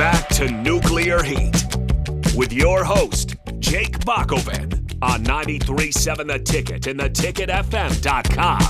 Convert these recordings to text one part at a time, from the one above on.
back to Nuclear Heat with your host, Jake Bakoven on 93.7 The Ticket and theticketfm.com.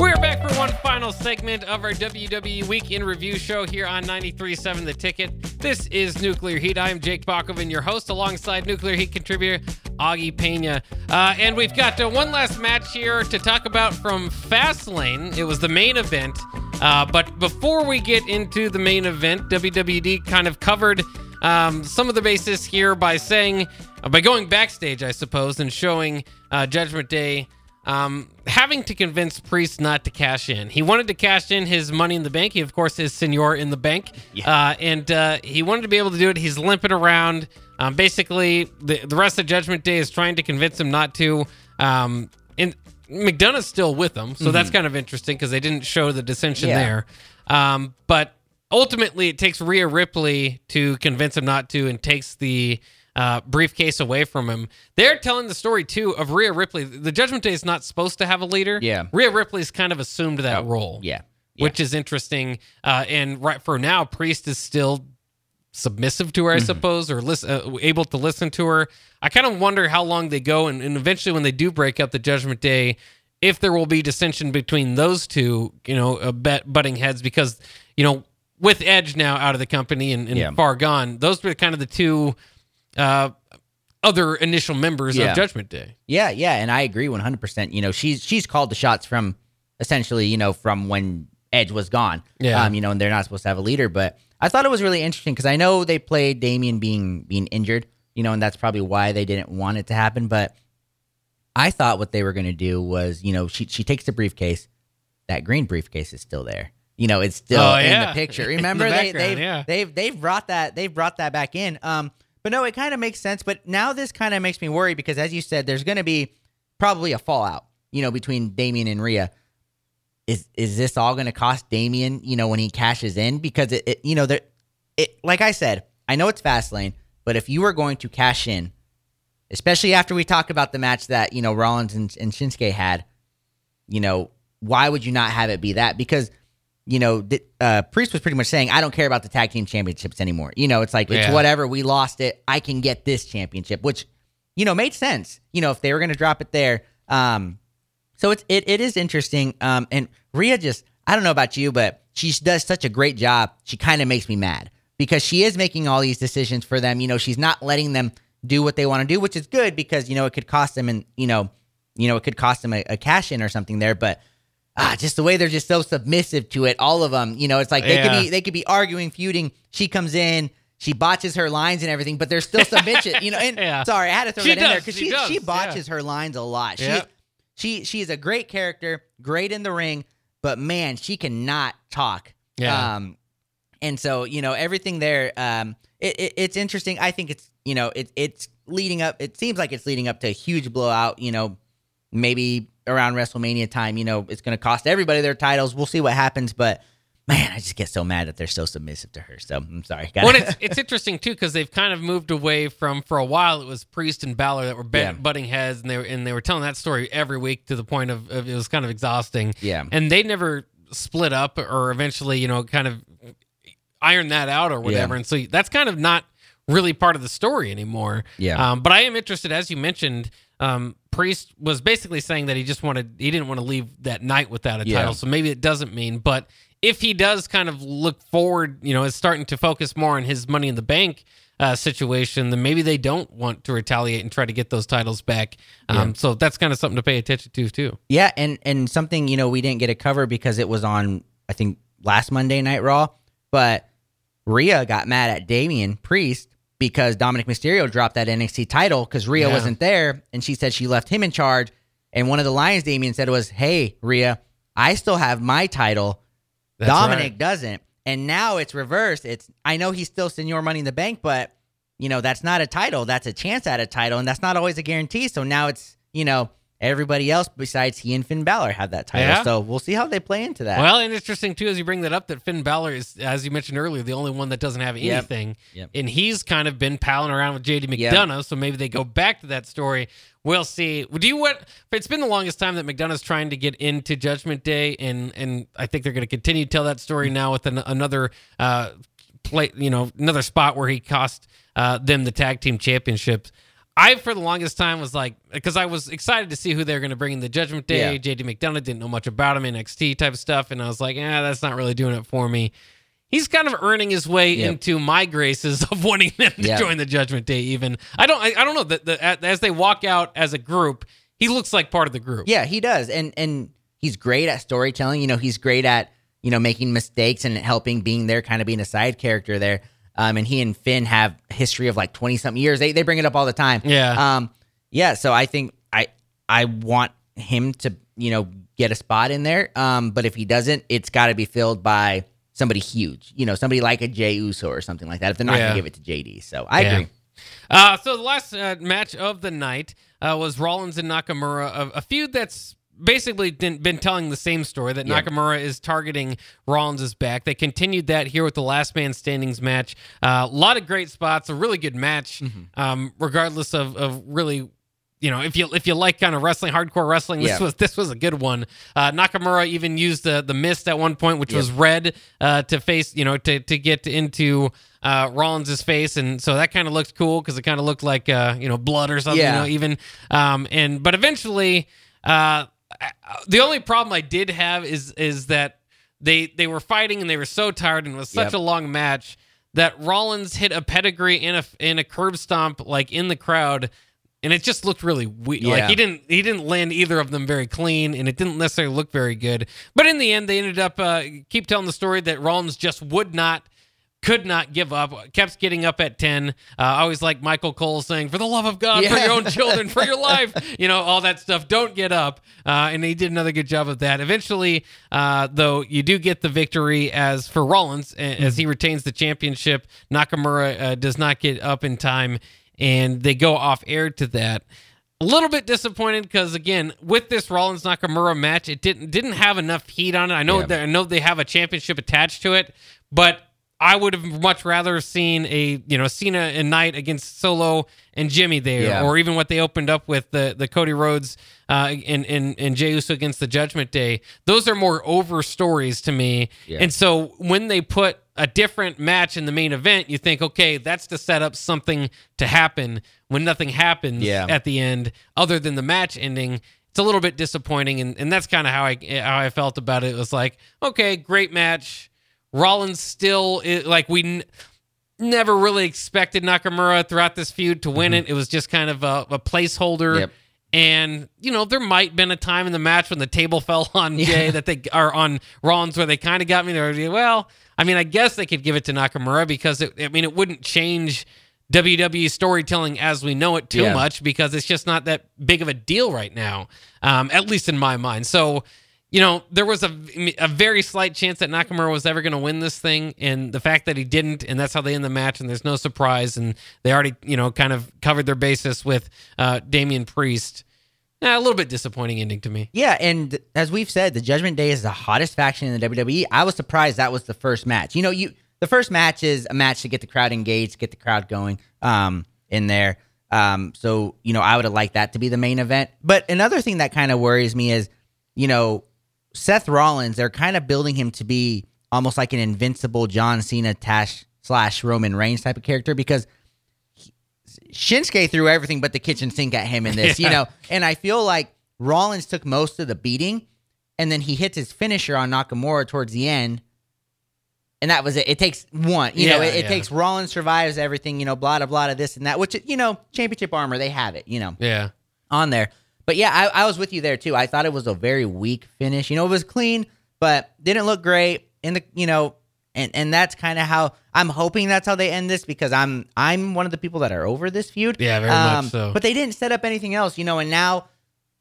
We're back for one final segment of our WWE Week in Review show here on 93.7 The Ticket. This is Nuclear Heat. I am Jake Bakoven, your host, alongside Nuclear Heat contributor Augie Pena. Uh, and we've got uh, one last match here to talk about from Fastlane. It was the main event. Uh, but before we get into the main event, WWE kind of covered um, some of the basis here by saying, uh, by going backstage, I suppose, and showing uh, Judgment Day um, having to convince Priest not to cash in. He wanted to cash in his money in the bank. He, of course, is Senor in the bank. Yeah. Uh, and uh, he wanted to be able to do it. He's limping around. Um, basically, the, the rest of Judgment Day is trying to convince him not to. Um, and McDonagh's still with them. So that's kind of interesting because they didn't show the dissension Yeah. there. Um, but ultimately, it takes Rhea Ripley to convince him not to and takes the uh, briefcase away from him. They're telling the story too of Rhea Ripley. The Judgment Day is not supposed to have a leader. Yeah. Rhea Ripley's kind of assumed that role. Yeah. Which is interesting. Uh, and right for now, Priest is still submissive to her, I suppose, or listen, uh, able to listen to her. I kind of wonder how long they go, and, and eventually, when they do break up the Judgment Day, if there will be dissension between those two, you know, uh, bet, butting heads, because you know, with Edge now out of the company and, and Yeah. far gone, those were kind of the two uh, other initial members Yeah. of Judgment Day. Yeah, yeah, and I agree 100%. You know, she's she's called the shots from essentially, you know, from when Edge was gone. Yeah. Um, you know, and they're not supposed to have a leader, but I thought it was really interesting cuz I know they played Damian being being injured, you know, and that's probably why they didn't want it to happen, but I thought what they were going to do was, you know, she she takes the briefcase. That green briefcase is still there. You know, it's still Oh, in the picture. In the Remember they they've, yeah. they've they've brought that they've brought that back in. Um, but no, it kind of makes sense. But now this kind of makes me worry because, as you said, there's going to be probably a fallout. You know, between Damian and Rhea. Is is this all going to cost Damian? You know, when he cashes in because it, it you know there, it like I said, I know it's Fastlane, but if you were going to cash in, especially after we talked about the match that you know Rollins and, and Shinsuke had, you know, why would you not have it be that? Because you know, th- uh, Priest was pretty much saying, I don't care about the tag team championships anymore. You know, it's like, it's whatever. We lost it. I can get this championship, which, you know, made sense. You know, if they were going to drop it there. Um, so it's, it, it is interesting. Um, and Rhea just, I don't know about you, but she does such a great job. She kind of makes me mad because she is making all these decisions for them. You know, she's not letting them do what they want to do, which is good because, you know, it could cost them and, you know, you know, it could cost them a, a cash in or something there. But ah, just the way they're just so submissive to it. All of them, you know, it's like they Yeah. could be they could be arguing, feuding. She comes in, she botches her lines and everything, but there's still submission, you know. And Yeah. sorry, I had to throw She that in there because she she does, she botches her lines a lot. She Yeah. She she is a great character, great in the ring, but man, she cannot talk. Yeah. Um, and so you know everything there. Um, it, it it's interesting. I think it's you know it it's leading up. It seems like it's leading up to a huge blowout. You know, maybe around WrestleMania time. You know, it's going to cost everybody their titles. We'll see what happens, but. Man, I just get so mad that they're so submissive to her. So I'm sorry. well, it's it's interesting too because they've kind of moved away from for a while. It was Priest and Balor that were bet- Yeah. butting heads, and they were and they were telling that story every week to the point of, of it was kind of exhausting. Yeah. and they never split up or eventually, you know, kind of iron that out or whatever. Yeah. And so that's kind of not really part of the story anymore. Yeah. Um, but I am interested, as you mentioned. Um, Priest was basically saying that he just wanted he didn't want to leave that night without a Yeah. title. So maybe it doesn't mean, but if he does kind of look forward, you know, is starting to focus more on his money in the bank uh, situation, then maybe they don't want to retaliate and try to get those titles back. Um, So that's kind of something to pay attention to too. Yeah, and and something you know we didn't get a cover because it was on I think last Monday Night Raw, but Rhea got mad at Damian Priest because Dominic Mysterio dropped that NXT title because Rhea Yeah. wasn't there, and she said she left him in charge. And one of the lines Damian said was, "Hey Rhea, I still have my title. That's Dominic right. doesn't." And now it's reversed. It's I know he's still Senor Money in the Bank, but you know that's not a title. That's a chance at a title, and that's not always a guarantee. So now it's you know everybody else besides he and Finn Balor have that title. Yeah. So we'll see how they play into that. Well, and interesting too, as you bring that up, that Finn Balor is, as you mentioned earlier, the only one that doesn't have anything, Yep. and he's kind of been palling around with JD Yep. McDonagh. So maybe they go back to that story. We'll see. Do you what? It's been the longest time that McDonagh's trying to get into Judgment Day, and and I think they're going to continue to tell that story now with an, another. Uh, play, you know, another spot where he cost uh, them the tag team championships. I, for the longest time, was like, because I was excited to see who they're going to bring in the Judgment Day. Yeah. JD McDonough didn't know much about him, NXT type of stuff. And I was like, yeah, that's not really doing it for me. He's kind of earning his way Yep. into my graces of wanting them to Yep. join the Judgment Day. Even I don't, I, I don't know that the, as they walk out as a group, he looks like part of the group. Yeah, he does, and and he's great at storytelling. You know, he's great at you know making mistakes and helping, being there, kind of being a side character there. Um, and he and Finn have history of like twenty something years. They they bring it up all the time. Yeah. Um. Yeah. So I think I I want him to you know get a spot in there. Um. But if he doesn't, it's got to be filled by somebody huge. You know, somebody like a Jey Uso or something like that. If they're not Yeah. gonna give it to JD, so I Yeah. agree. Uh, so the last uh, match of the night uh, was Rollins and Nakamura, a, a feud that's basically been, telling the same story that Yeah. Nakamura is targeting Rollins' back. They continued that here with the Last Man Standings match. Uh, a lot of great spots, a really good match, Mm-hmm. um, regardless of, of really. You know, if you if you like kind of wrestling, hardcore wrestling, this Yeah. was this was a good one. Uh, Nakamura even used the the mist at one point, which Yep. was red uh, to face, you know, to to get into uh, Rollins' face, and so that kind of looked cool because it kind of looked like uh, you know blood or something, Yeah. you know, even. Um, and but eventually, uh, the only problem I did have is is that they they were fighting and they were so tired and it was such Yep. a long match that Rollins hit a pedigree in a in a curb stomp like in the crowd. And it just looked really. Like Yeah. he didn't he didn't land either of them very clean, and it didn't necessarily look very good. But in the end, they ended up uh, keep telling the story that Rollins just would not could not give up, kept getting up at 10. Uh, I always like Michael Cole saying, for the love of God, for your own children, for your life, you know, all that stuff. Don't get up. Uh, and he did another good job of that. Eventually, uh, though, you do get the victory as for Rollins, a- as he retains the championship. Nakamura uh, does not get up in time, and they go off air to that. A little bit disappointed because again, with this Rollins Nakamura match, it didn't didn't have enough heat on it. I know Yeah. that I know they have a championship attached to it, but I would have much rather seen a you know Cena and Knight against Solo and Jimmy there, Yeah. or even what they opened up with the the Cody Rhodes uh, and and and Jey Uso against the Judgment Day. Those are more over stories to me, Yeah. and so when they put a different match in the main event, you think, okay, that's to set up something to happen. When nothing happens Yeah. at the end, other than the match ending, it's a little bit disappointing, and, and that's kind of how I how I felt about it. It was like, okay, great match. Rollins still i- like we n- never really expected Nakamura throughout this feud to win it. It was just kind of a, a placeholder. Mm-hmm. Yep. And you know there might been a time in the match when the table fell on Jay that they are on Rollins where they kind of got me there. Well, I mean, I guess they could give it to Nakamura because it, I mean it wouldn't change WWE storytelling as we know it too Yeah. much because it's just not that big of a deal right now, um, at least in my mind. So you know, there was a, a very slight chance that Nakamura was ever going to win this thing, and the fact that he didn't, and that's how they end the match, and there's no surprise, and they already, you know, kind of covered their basis with uh, Damian Priest. Eh, a little bit disappointing ending to me. Yeah, and as we've said, the Judgment Day is the hottest faction in the WWE. I was surprised that was the first match. You know, you the first match is a match to get the crowd engaged, get the crowd going um, in there. Um, so you know, I would have liked that to be the main event. But another thing that kind of worries me is, you know, Seth Rollins. They're kind of building him to be almost like an invincible John Cena tash slash Roman Reigns type of character because Shinsuke threw everything but the kitchen sink at him in this, you know. And I feel like Rollins took most of the beating, and then he hits his finisher on Nakamura towards the end, and that was it. It takes one, you know. It, it yeah. takes Rollins survives everything, you know, blah blah blah, this and that. Which you know, championship armor, they have it, you know, Yeah. on there. But yeah, I, I was with you there too. I thought it was a very weak finish. You know, it was clean, but didn't look great. In the you know, and and that's kind of how I'm hoping that's how they end this because I'm I'm one of the people that are over this feud. Yeah, very much so. But they didn't set up anything else, you know. And now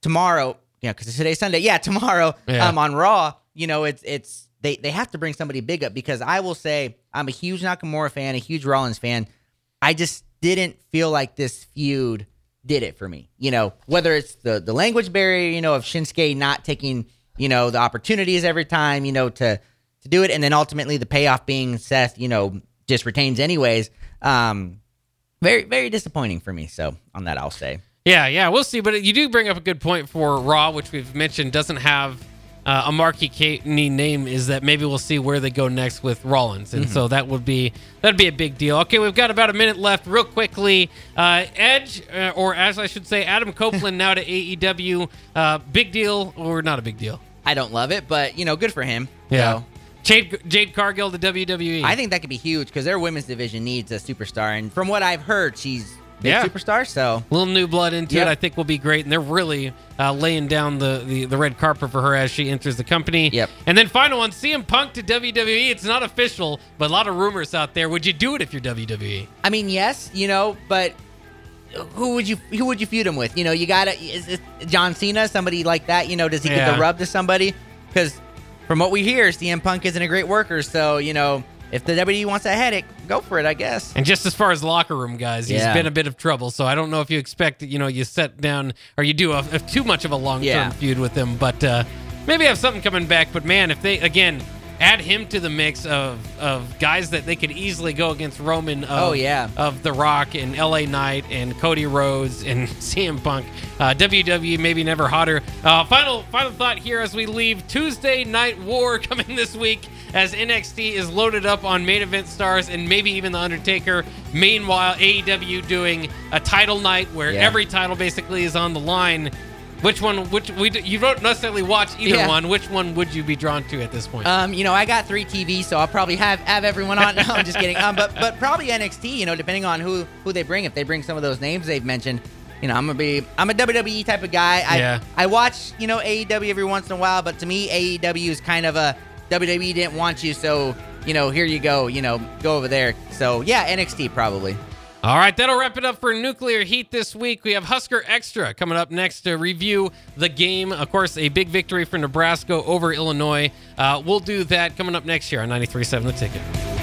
tomorrow, you know, because today's Sunday. Yeah, tomorrow, Yeah. um, on Raw, you know, it's it's they they have to bring somebody big up because I will say I'm a huge Nakamura fan, a huge Rollins fan. I just didn't feel like this feud did it for me. You know, whether it's the the language barrier, you know, of Shinsuke not taking, you know, the opportunities every time, you know, to to do it, and then ultimately the payoff being Seth, you know, just retains anyways. Um, very very disappointing for me. So on that, I'll say. Yeah, yeah, we'll see. But you do bring up a good point for Raw, which we've mentioned doesn't have uh, a marquee name is that maybe we'll see where they go next with Rollins, and so that would be that'd be a big deal. Okay, we've got about a minute left. Real quickly, uh, Edge, uh, or as I should say, Adam Copeland now to AEW. Uh, big deal or not a big deal? I don't love it, but you know, good for him. Yeah. So, Jade, Jade Cargill to WWE. I think that could be huge because their women's division needs a superstar, and from what I've heard, she's big Yeah. superstar. So a little new blood into Yep. it. I think will be great, and they're really uh, laying down the, the the red carpet for her as she enters the company. Yep. And then final one, CM Punk to WWE. It's not official, but a lot of rumors out there. Would you do it if you're? WWE? I mean, yes, you know, but who would you who would you feud him with? You know, you gotta is it John Cena, somebody like that. You know, does he get the rub to somebody? Because from what we hear, CM Punk isn't a great worker. So you know, if the WWE wants a headache, go for it, I guess. And just as far as locker room guys, he's Yeah. been a bit of trouble. So I don't know if you expect, you know, you set down or you do a, a too much of a long term Yeah. feud with him, but uh, maybe have something coming back. But man, if they again add him to the mix of of guys that they could easily go against Roman. Of, Oh, yeah. of The Rock and L.A. Knight and Cody Rhodes and CM Punk. Uh, WWE maybe never hotter. Uh, final final thought here as we leave Tuesday Night War coming this week as NXT is loaded up on main event stars and maybe even the Undertaker. Meanwhile, AEW doing a title night where Yeah. every title basically is on the line. Which one? Which we you don't necessarily watch either Yeah. one. Which one would you be drawn to at this point? Um, you know, I got three TVs, so I'll probably have have everyone on. No, I'm just kidding. Um, but but probably NXT. You know, depending on who who they bring. If they bring some of those names they've mentioned, you know, I'm gonna be I'm a WWE type of guy. I Yeah. I watch you know AEW every once in a while, but to me AEW is kind of a WWE didn't want you, so you know here you go. You know, go over there. So yeah, NXT probably. All right, that'll wrap it up for Nuclear Heat this week. We have Husker Extra coming up next to review the game. Of course, a big victory for Nebraska over Illinois. Uh, we'll do that coming up next year on 93.7 The Ticket.